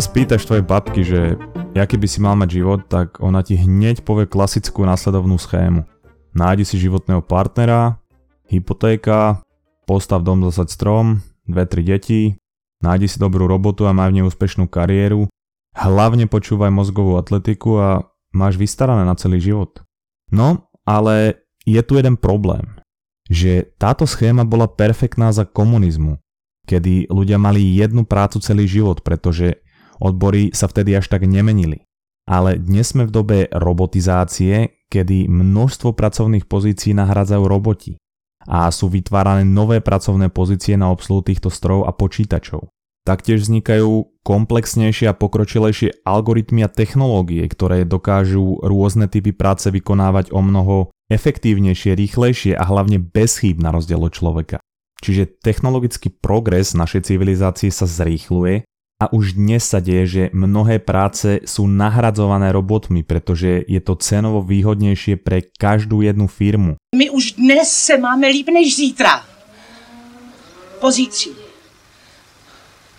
sa spýtaš tvojej babky, že aký by si mal mať život, tak ona ti hneď povie klasickú následovnú schému. Nájdi si životného partnera, hypotéka, postav dom, zasať strom, dve, tri deti, nájdi si dobrú robotu a maj v nej úspešnú kariéru, hlavne počúvaj mozgovú atletiku a máš vystarané na celý život. No, ale je tu jeden problém, že táto schéma bola perfektná za komunizmu, kedy ľudia mali jednu prácu celý život, pretože odbory sa vtedy až tak nemenili. Ale dnes sme v dobe robotizácie, kedy množstvo pracovných pozícií nahradzajú roboti a sú vytvárané nové pracovné pozície na obsluhu týchto strojov a počítačov. Taktiež vznikajú komplexnejšie a pokročilejšie algoritmy a technológie, ktoré dokážu rôzne typy práce vykonávať o mnoho efektívnejšie, rýchlejšie a hlavne bez chýb na rozdiel od človeka. Čiže technologický progres našej civilizácie sa zrýchluje a už dnes sa deje, že mnohé práce sú nahradzované robotmi, pretože je to cenovo výhodnejšie pre každú jednu firmu. My už dnes se máme líp než zítra. Pozícií.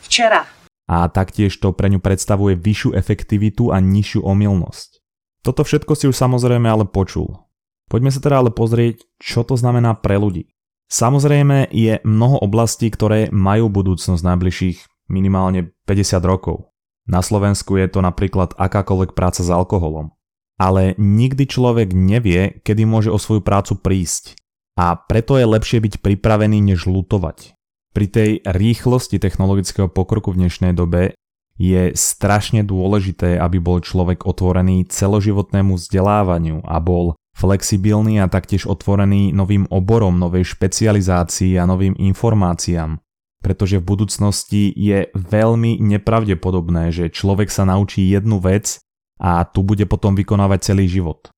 Včera. A taktiež to pre ňu predstavuje vyššiu efektivitu a nižšiu omylnosť. Toto všetko si už samozrejme ale počul. Poďme sa teda ale pozrieť, čo to znamená pre ľudí. Samozrejme je mnoho oblastí, ktoré majú budúcnosť najbližších minimálne 50 rokov. Na Slovensku je to napríklad akákoľvek práca s alkoholom. Ale nikdy človek nevie, kedy môže o svoju prácu prísť. A preto je lepšie byť pripravený, než lutovať. Pri tej rýchlosti technologického pokroku v dnešnej dobe je strašne dôležité, aby bol človek otvorený celoživotnému vzdelávaniu a bol flexibilný a taktiež otvorený novým oborom, novej špecializácii a novým informáciám pretože v budúcnosti je veľmi nepravdepodobné, že človek sa naučí jednu vec a tu bude potom vykonávať celý život.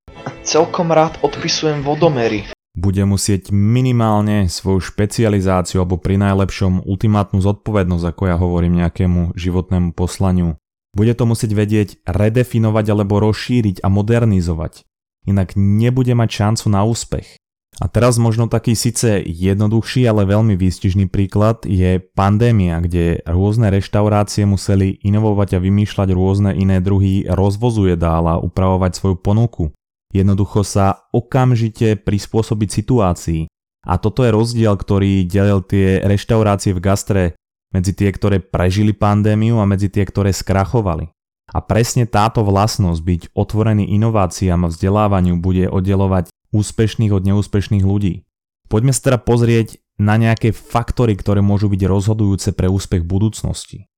Celkom rád odpisujem vodomery. Bude musieť minimálne svoju špecializáciu alebo pri najlepšom ultimátnu zodpovednosť, ako ja hovorím nejakému životnému poslaniu. Bude to musieť vedieť redefinovať alebo rozšíriť a modernizovať. Inak nebude mať šancu na úspech. A teraz možno taký síce jednoduchší, ale veľmi výstižný príklad je pandémia, kde rôzne reštaurácie museli inovovať a vymýšľať rôzne iné druhy rozvozu jedál a upravovať svoju ponuku. Jednoducho sa okamžite prispôsobiť situácii. A toto je rozdiel, ktorý delil tie reštaurácie v gastre medzi tie, ktoré prežili pandémiu a medzi tie, ktoré skrachovali. A presne táto vlastnosť byť otvorený inováciám a vzdelávaniu bude oddelovať úspešných od neúspešných ľudí. Poďme sa teda pozrieť na nejaké faktory, ktoré môžu byť rozhodujúce pre úspech budúcnosti.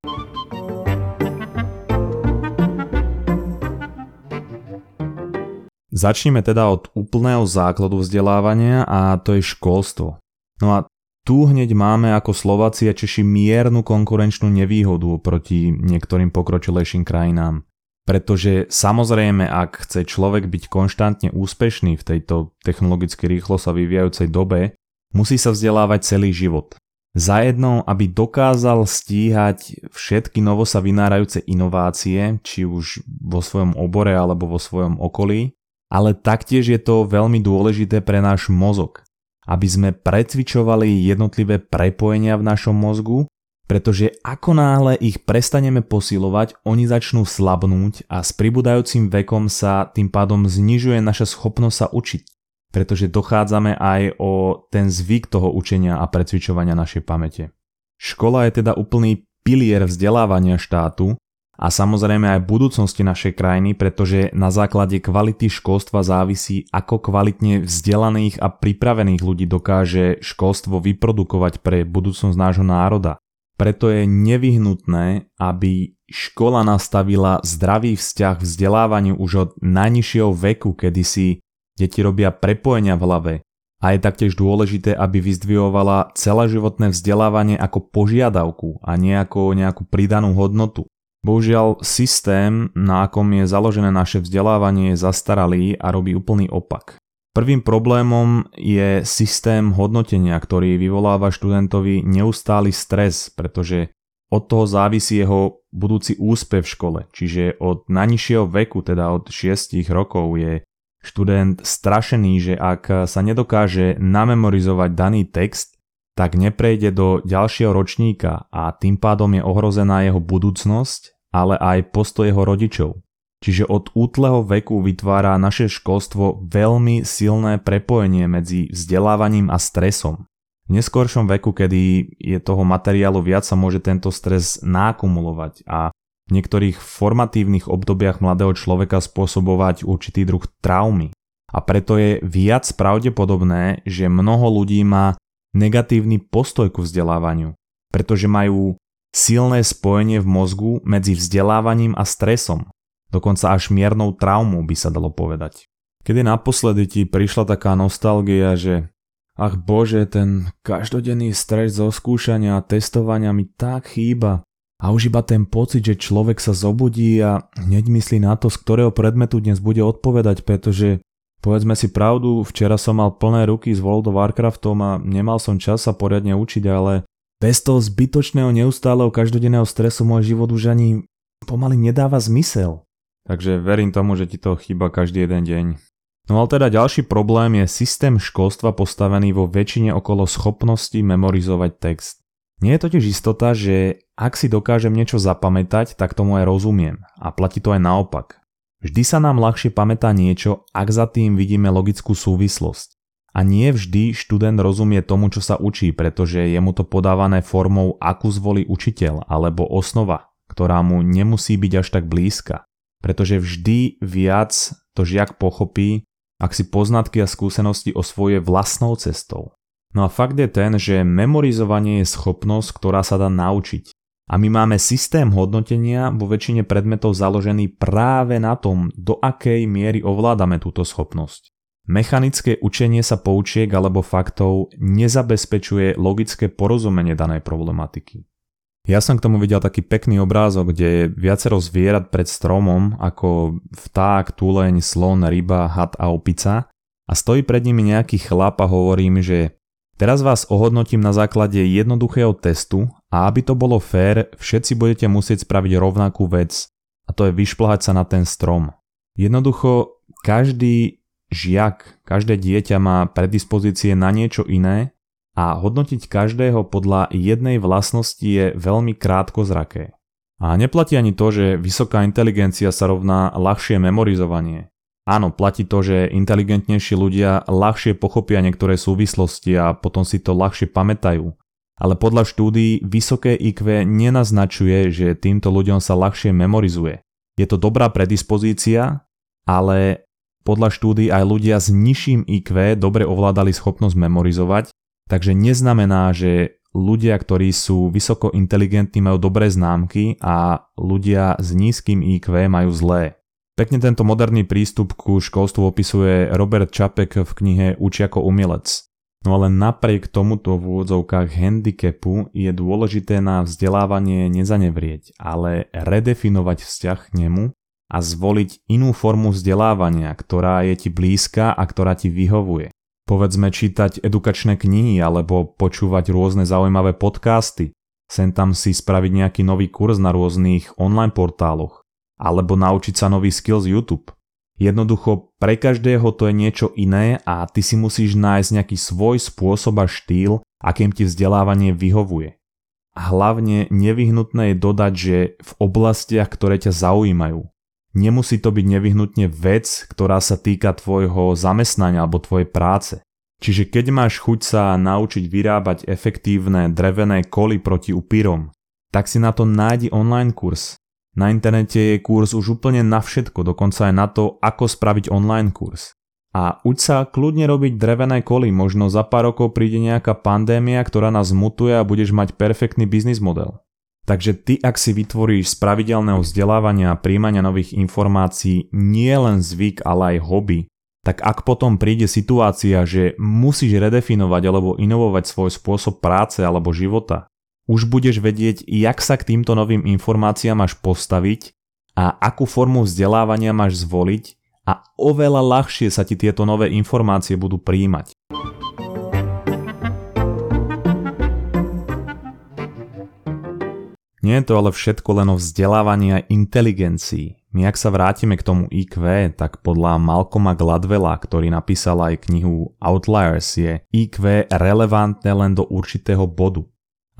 Začneme teda od úplného základu vzdelávania a to je školstvo. No a tu hneď máme ako Slováci a Češi miernu konkurenčnú nevýhodu proti niektorým pokročilejším krajinám. Pretože samozrejme, ak chce človek byť konštantne úspešný v tejto technologicky rýchlo sa vyvíjajúcej dobe, musí sa vzdelávať celý život. Zajedno, aby dokázal stíhať všetky novo sa vynárajúce inovácie, či už vo svojom obore alebo vo svojom okolí, ale taktiež je to veľmi dôležité pre náš mozog, aby sme precvičovali jednotlivé prepojenia v našom mozgu pretože ako náhle ich prestaneme posilovať, oni začnú slabnúť a s pribúdajúcim vekom sa tým pádom znižuje naša schopnosť sa učiť. Pretože dochádzame aj o ten zvyk toho učenia a precvičovania našej pamäte. Škola je teda úplný pilier vzdelávania štátu a samozrejme aj budúcnosti našej krajiny, pretože na základe kvality školstva závisí, ako kvalitne vzdelaných a pripravených ľudí dokáže školstvo vyprodukovať pre budúcnosť nášho národa. Preto je nevyhnutné, aby škola nastavila zdravý vzťah k vzdelávaniu už od najnižšieho veku, kedy si deti robia prepojenia v hlave. A je taktiež dôležité, aby vyzdvihovala celoživotné vzdelávanie ako požiadavku a nie ako nejakú pridanú hodnotu. Bohužiaľ, systém, na akom je založené naše vzdelávanie, je zastaralý a robí úplný opak. Prvým problémom je systém hodnotenia, ktorý vyvoláva študentovi neustály stres, pretože od toho závisí jeho budúci úspech v škole. Čiže od najnižšieho veku, teda od 6 rokov je študent strašený, že ak sa nedokáže namemorizovať daný text, tak neprejde do ďalšieho ročníka a tým pádom je ohrozená jeho budúcnosť ale aj postoj jeho rodičov. Čiže od útleho veku vytvára naše školstvo veľmi silné prepojenie medzi vzdelávaním a stresom. V neskoršom veku, kedy je toho materiálu viac, sa môže tento stres nákumulovať a v niektorých formatívnych obdobiach mladého človeka spôsobovať určitý druh traumy. A preto je viac pravdepodobné, že mnoho ľudí má negatívny postoj ku vzdelávaniu, pretože majú silné spojenie v mozgu medzi vzdelávaním a stresom. Dokonca až miernou traumou by sa dalo povedať. Kedy naposledy ti prišla taká nostalgia, že ach bože, ten každodenný stres zo skúšania a testovania mi tak chýba, a už iba ten pocit, že človek sa zobudí a hneď myslí na to, z ktorého predmetu dnes bude odpovedať, pretože povedzme si pravdu, včera som mal plné ruky s World of Warcraftom a nemal som čas sa poriadne učiť, ale bez toho zbytočného neustáleho každodenného stresu môj život už ani pomaly nedáva zmysel. Takže verím tomu, že ti to chýba každý jeden deň. No ale teda ďalší problém je systém školstva postavený vo väčšine okolo schopnosti memorizovať text. Nie je totiž istota, že ak si dokážem niečo zapamätať, tak tomu aj rozumiem. A platí to aj naopak. Vždy sa nám ľahšie pamätá niečo, ak za tým vidíme logickú súvislosť. A nie vždy študent rozumie tomu, čo sa učí, pretože je mu to podávané formou, akú zvolí učiteľ alebo osnova, ktorá mu nemusí byť až tak blízka. Pretože vždy viac to žiak pochopí, ak si poznatky a skúsenosti osvoje vlastnou cestou. No a fakt je ten, že memorizovanie je schopnosť, ktorá sa dá naučiť. A my máme systém hodnotenia vo väčšine predmetov založený práve na tom, do akej miery ovládame túto schopnosť. Mechanické učenie sa poučiek alebo faktov nezabezpečuje logické porozumenie danej problematiky. Ja som k tomu videl taký pekný obrázok, kde je viacero zvierat pred stromom, ako vták, tuleň, slon, ryba, had a opica a stojí pred nimi nejaký chlap a hovorí mi, že Teraz vás ohodnotím na základe jednoduchého testu a aby to bolo fér, všetci budete musieť spraviť rovnakú vec a to je vyšplhať sa na ten strom. Jednoducho každý žiak, každé dieťa má predispozície na niečo iné a hodnotiť každého podľa jednej vlastnosti je veľmi krátko zraké. A neplatí ani to, že vysoká inteligencia sa rovná ľahšie memorizovanie. Áno, platí to, že inteligentnejší ľudia ľahšie pochopia niektoré súvislosti a potom si to ľahšie pamätajú. Ale podľa štúdií vysoké IQ nenaznačuje, že týmto ľuďom sa ľahšie memorizuje. Je to dobrá predispozícia, ale podľa štúdií aj ľudia s nižším IQ dobre ovládali schopnosť memorizovať, takže neznamená, že ľudia, ktorí sú vysoko inteligentní, majú dobré známky a ľudia s nízkym IQ majú zlé. Pekne tento moderný prístup ku školstvu opisuje Robert Čapek v knihe Uči ako umelec. No ale napriek tomuto v úvodzovkách handicapu je dôležité na vzdelávanie nezanevrieť, ale redefinovať vzťah k nemu a zvoliť inú formu vzdelávania, ktorá je ti blízka a ktorá ti vyhovuje. Povedzme čítať edukačné knihy alebo počúvať rôzne zaujímavé podcasty, sem tam si spraviť nejaký nový kurz na rôznych online portáloch alebo naučiť sa nový skill z YouTube. Jednoducho pre každého to je niečo iné a ty si musíš nájsť nejaký svoj spôsob a štýl, akým ti vzdelávanie vyhovuje. Hlavne nevyhnutné je dodať, že v oblastiach, ktoré ťa zaujímajú. Nemusí to byť nevyhnutne vec, ktorá sa týka tvojho zamestnania alebo tvojej práce. Čiže keď máš chuť sa naučiť vyrábať efektívne drevené koly proti upírom, tak si na to nájdi online kurz, na internete je kurz už úplne na všetko, dokonca aj na to, ako spraviť online kurz. A uč sa kľudne robiť drevené koly, možno za pár rokov príde nejaká pandémia, ktorá nás mutuje a budeš mať perfektný biznis model. Takže ty, ak si vytvoríš z pravidelného vzdelávania a príjmania nových informácií nie len zvyk, ale aj hobby, tak ak potom príde situácia, že musíš redefinovať alebo inovovať svoj spôsob práce alebo života, už budeš vedieť, jak sa k týmto novým informáciám máš postaviť a akú formu vzdelávania máš zvoliť a oveľa ľahšie sa ti tieto nové informácie budú príjmať. Nie je to ale všetko len o vzdelávaní a inteligencii. My ak sa vrátime k tomu IQ, tak podľa Malcolma Gladwella, ktorý napísal aj knihu Outliers, je IQ relevantné len do určitého bodu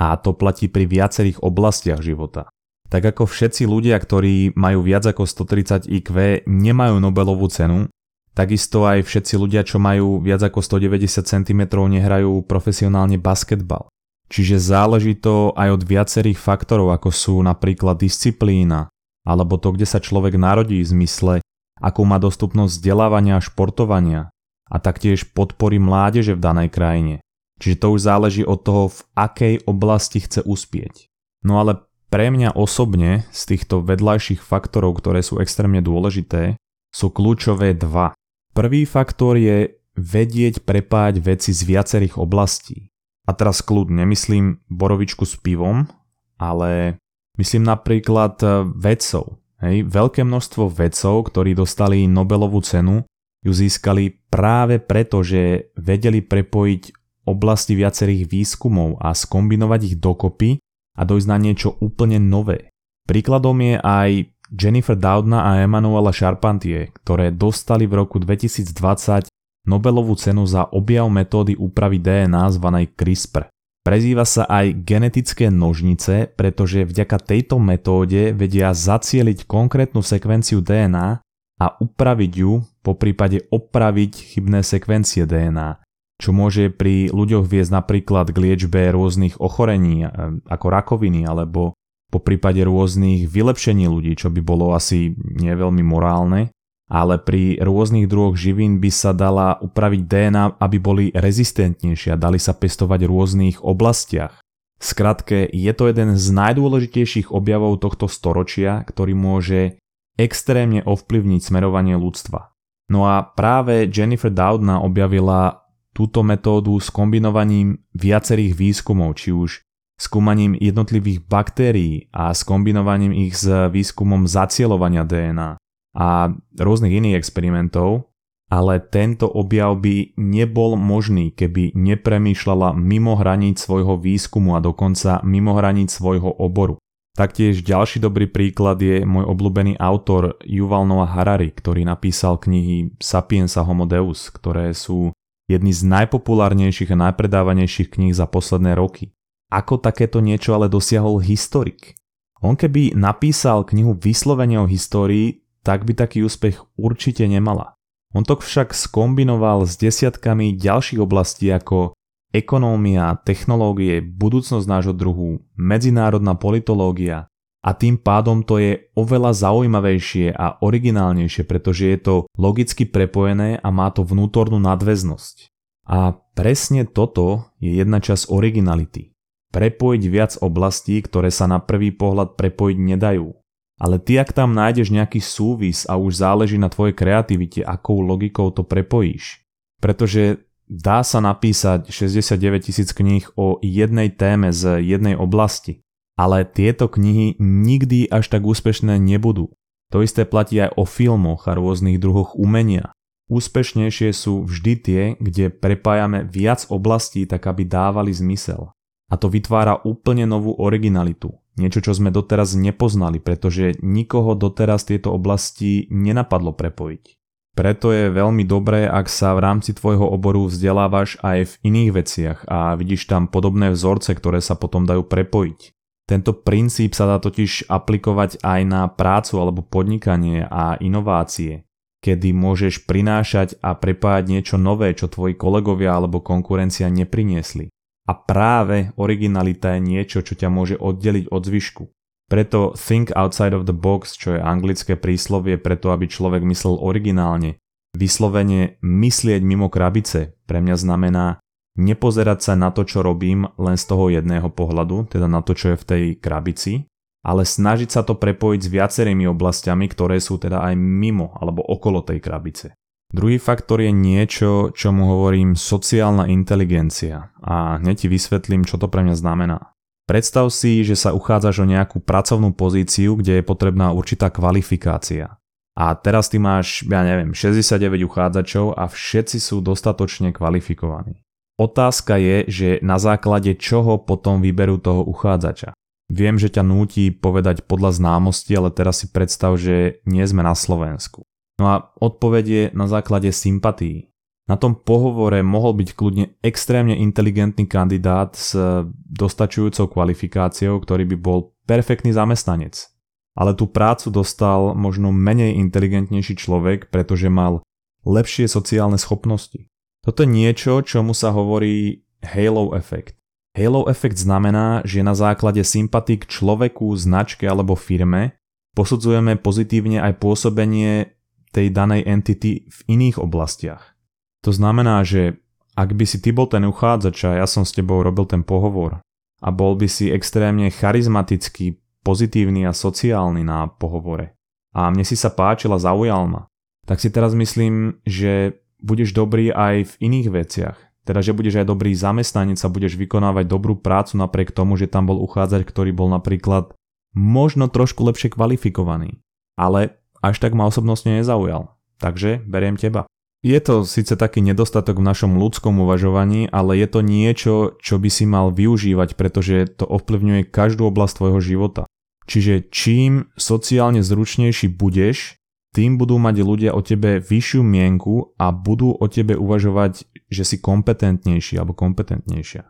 a to platí pri viacerých oblastiach života. Tak ako všetci ľudia, ktorí majú viac ako 130 IQ, nemajú Nobelovú cenu, takisto aj všetci ľudia, čo majú viac ako 190 cm, nehrajú profesionálne basketbal. Čiže záleží to aj od viacerých faktorov, ako sú napríklad disciplína, alebo to, kde sa človek narodí v zmysle, akú má dostupnosť vzdelávania a športovania a taktiež podpory mládeže v danej krajine. Čiže to už záleží od toho, v akej oblasti chce uspieť. No ale pre mňa osobne z týchto vedľajších faktorov, ktoré sú extrémne dôležité, sú kľúčové dva. Prvý faktor je vedieť prepájať veci z viacerých oblastí. A teraz kľud, nemyslím borovičku s pivom, ale myslím napríklad e, vedcov. Hej, veľké množstvo vedcov, ktorí dostali Nobelovú cenu, ju získali práve preto, že vedeli prepojiť oblasti viacerých výskumov a skombinovať ich dokopy a dojsť na niečo úplne nové. Príkladom je aj Jennifer Doudna a Emanuela Charpentier, ktoré dostali v roku 2020 Nobelovú cenu za objav metódy úpravy DNA zvanej CRISPR. Prezýva sa aj genetické nožnice, pretože vďaka tejto metóde vedia zacieliť konkrétnu sekvenciu DNA a upraviť ju, po prípade opraviť chybné sekvencie DNA čo môže pri ľuďoch viesť napríklad k liečbe rôznych ochorení, e, ako rakoviny, alebo po prípade rôznych vylepšení ľudí, čo by bolo asi nie veľmi morálne, ale pri rôznych druhoch živín by sa dala upraviť DNA, aby boli rezistentnejšie a dali sa pestovať v rôznych oblastiach. Skratke, je to jeden z najdôležitejších objavov tohto storočia, ktorý môže extrémne ovplyvniť smerovanie ľudstva. No a práve Jennifer Doudna objavila túto metódu s kombinovaním viacerých výskumov, či už skúmaním jednotlivých baktérií a s kombinovaním ich s výskumom zacielovania DNA a rôznych iných experimentov, ale tento objav by nebol možný, keby nepremýšľala mimo hraníc svojho výskumu a dokonca mimo hraníc svojho oboru. Taktiež ďalší dobrý príklad je môj obľúbený autor Yuval Noah Harari, ktorý napísal knihy Sapiens a Homo Deus, ktoré sú jedný z najpopulárnejších a najpredávanejších kníh za posledné roky. Ako takéto niečo ale dosiahol historik? On keby napísal knihu vyslovene o histórii, tak by taký úspech určite nemala. On to však skombinoval s desiatkami ďalších oblastí ako ekonómia, technológie, budúcnosť nášho druhu, medzinárodná politológia, a tým pádom to je oveľa zaujímavejšie a originálnejšie, pretože je to logicky prepojené a má to vnútornú nadväznosť. A presne toto je jedna časť originality. Prepojiť viac oblastí, ktoré sa na prvý pohľad prepojiť nedajú. Ale ty ak tam nájdeš nejaký súvis a už záleží na tvojej kreativite, akou logikou to prepojíš. Pretože dá sa napísať 69 tisíc kníh o jednej téme z jednej oblasti ale tieto knihy nikdy až tak úspešné nebudú. To isté platí aj o filmoch a rôznych druhoch umenia. Úspešnejšie sú vždy tie, kde prepájame viac oblastí tak, aby dávali zmysel. A to vytvára úplne novú originalitu. Niečo, čo sme doteraz nepoznali, pretože nikoho doteraz tieto oblasti nenapadlo prepojiť. Preto je veľmi dobré, ak sa v rámci tvojho oboru vzdelávaš aj v iných veciach a vidíš tam podobné vzorce, ktoré sa potom dajú prepojiť. Tento princíp sa dá totiž aplikovať aj na prácu alebo podnikanie a inovácie, kedy môžeš prinášať a prepájať niečo nové, čo tvoji kolegovia alebo konkurencia nepriniesli. A práve originalita je niečo, čo ťa môže oddeliť od zvyšku. Preto think outside of the box, čo je anglické príslovie preto, aby človek myslel originálne, vyslovene myslieť mimo krabice pre mňa znamená nepozerať sa na to, čo robím len z toho jedného pohľadu, teda na to, čo je v tej krabici, ale snažiť sa to prepojiť s viacerými oblastiami, ktoré sú teda aj mimo alebo okolo tej krabice. Druhý faktor je niečo, čomu hovorím sociálna inteligencia a hneď ti vysvetlím, čo to pre mňa znamená. Predstav si, že sa uchádzaš o nejakú pracovnú pozíciu, kde je potrebná určitá kvalifikácia. A teraz ty máš, ja neviem, 69 uchádzačov a všetci sú dostatočne kvalifikovaní. Otázka je, že na základe čoho potom vyberú toho uchádzača. Viem, že ťa núti povedať podľa známosti, ale teraz si predstav, že nie sme na Slovensku. No a odpoveď je na základe sympatí. Na tom pohovore mohol byť kľudne extrémne inteligentný kandidát s dostačujúcou kvalifikáciou, ktorý by bol perfektný zamestnanec. Ale tú prácu dostal možno menej inteligentnejší človek, pretože mal lepšie sociálne schopnosti. Toto je niečo, čomu sa hovorí halo efekt. Halo efekt znamená, že na základe sympatí k človeku, značke alebo firme posudzujeme pozitívne aj pôsobenie tej danej entity v iných oblastiach. To znamená, že ak by si ty bol ten uchádzač a ja som s tebou robil ten pohovor a bol by si extrémne charizmatický, pozitívny a sociálny na pohovore a mne si sa páčil a zaujal ma, tak si teraz myslím, že budeš dobrý aj v iných veciach. Teda, že budeš aj dobrý zamestnanec a budeš vykonávať dobrú prácu napriek tomu, že tam bol uchádzač, ktorý bol napríklad možno trošku lepšie kvalifikovaný. Ale až tak ma osobnostne nezaujal. Takže beriem teba. Je to síce taký nedostatok v našom ľudskom uvažovaní, ale je to niečo, čo by si mal využívať, pretože to ovplyvňuje každú oblasť tvojho života. Čiže čím sociálne zručnejší budeš, tým budú mať ľudia o tebe vyššiu mienku a budú o tebe uvažovať, že si kompetentnejší alebo kompetentnejšia.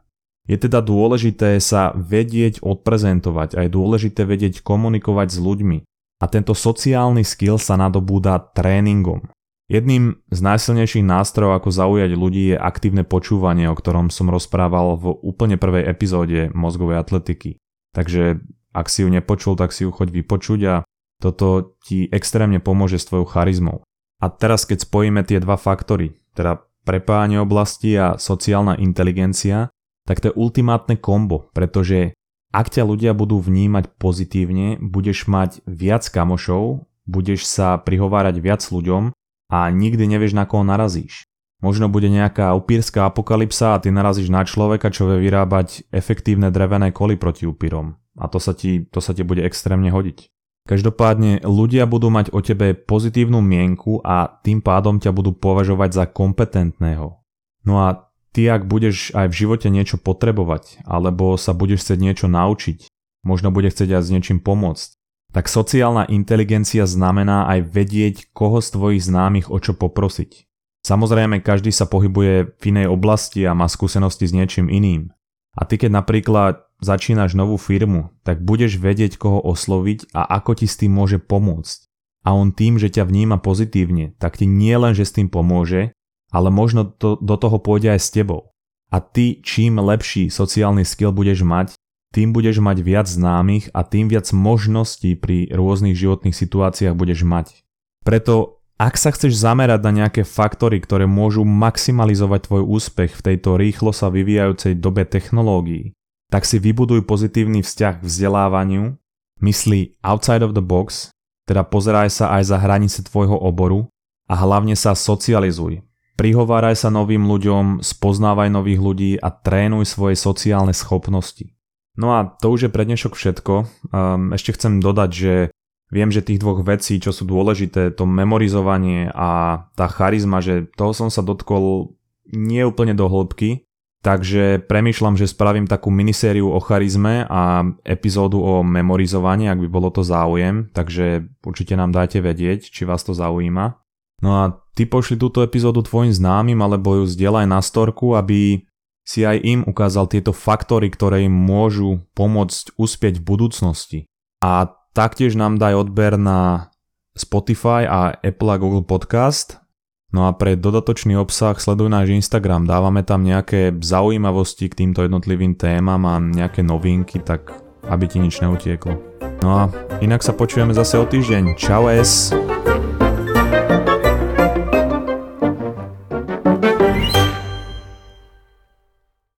Je teda dôležité sa vedieť odprezentovať a je dôležité vedieť komunikovať s ľuďmi. A tento sociálny skill sa nadobúda tréningom. Jedným z najsilnejších nástrojov, ako zaujať ľudí, je aktívne počúvanie, o ktorom som rozprával v úplne prvej epizóde mozgovej atletiky. Takže ak si ju nepočul, tak si ju choď vypočuť a toto ti extrémne pomôže s tvojou charizmou. A teraz keď spojíme tie dva faktory, teda prepájanie oblasti a sociálna inteligencia, tak to je ultimátne kombo, pretože ak ťa ľudia budú vnímať pozitívne, budeš mať viac kamošov, budeš sa prihovárať viac ľuďom a nikdy nevieš na koho narazíš. Možno bude nejaká upírska apokalypsa a ty narazíš na človeka, čo vie vyrábať efektívne drevené koly proti upírom. A to sa ti, to sa ti bude extrémne hodiť. Každopádne ľudia budú mať o tebe pozitívnu mienku a tým pádom ťa budú považovať za kompetentného. No a ty ak budeš aj v živote niečo potrebovať, alebo sa budeš chcieť niečo naučiť, možno bude chcieť aj s niečím pomôcť, tak sociálna inteligencia znamená aj vedieť, koho z tvojich známych o čo poprosiť. Samozrejme, každý sa pohybuje v inej oblasti a má skúsenosti s niečím iným. A ty keď napríklad začínaš novú firmu, tak budeš vedieť, koho osloviť a ako ti s tým môže pomôcť. A on tým, že ťa vníma pozitívne, tak ti nie len, že s tým pomôže, ale možno to, do toho pôjde aj s tebou. A ty čím lepší sociálny skill budeš mať, tým budeš mať viac známych a tým viac možností pri rôznych životných situáciách budeš mať. Preto ak sa chceš zamerať na nejaké faktory, ktoré môžu maximalizovať tvoj úspech v tejto rýchlo sa vyvíjajúcej dobe technológií, tak si vybuduj pozitívny vzťah k vzdelávaniu, myslí outside of the box, teda pozeraj sa aj za hranice tvojho oboru a hlavne sa socializuj. Prihováraj sa novým ľuďom, spoznávaj nových ľudí a trénuj svoje sociálne schopnosti. No a to už je pre dnešok všetko. Um, ešte chcem dodať, že viem, že tých dvoch vecí, čo sú dôležité, to memorizovanie a tá charizma, že toho som sa dotkol nie úplne do hĺbky, Takže premýšľam, že spravím takú minisériu o charizme a epizódu o memorizovaní, ak by bolo to záujem, takže určite nám dajte vedieť, či vás to zaujíma. No a ty pošli túto epizódu tvojim známym alebo ju zdieľaj na storku, aby si aj im ukázal tieto faktory, ktoré im môžu pomôcť uspieť v budúcnosti. A taktiež nám daj odber na Spotify a Apple a Google Podcast No a pre dodatočný obsah sleduj náš Instagram, dávame tam nejaké zaujímavosti k týmto jednotlivým témam a nejaké novinky, tak aby ti nič neutieklo. No a inak sa počujeme zase o týždeň. Čau es!